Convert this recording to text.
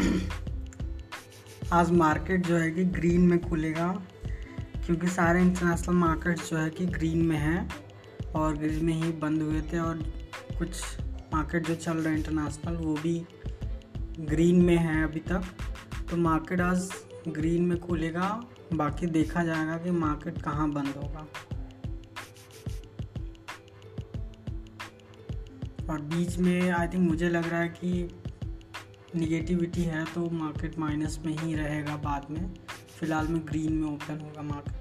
आज मार्केट जो है कि ग्रीन में खुलेगा, क्योंकि सारे इंटरनेशनल मार्केट जो है कि ग्रीन में हैं और ग्रीन में ही बंद हुए थे और कुछ मार्केट जो चल रहे हैं इंटरनेशनल वो भी ग्रीन में है अभी तक। तो मार्केट आज ग्रीन में खुलेगा, बाकी देखा जाएगा कि मार्केट कहाँ बंद होगा। और बीच में आई थिंक मुझे लग रहा है कि निगेटिविटी है तो मार्केट माइनस में ही रहेगा बाद में। फ़िलहाल में ग्रीन में ओपन होगा मार्केट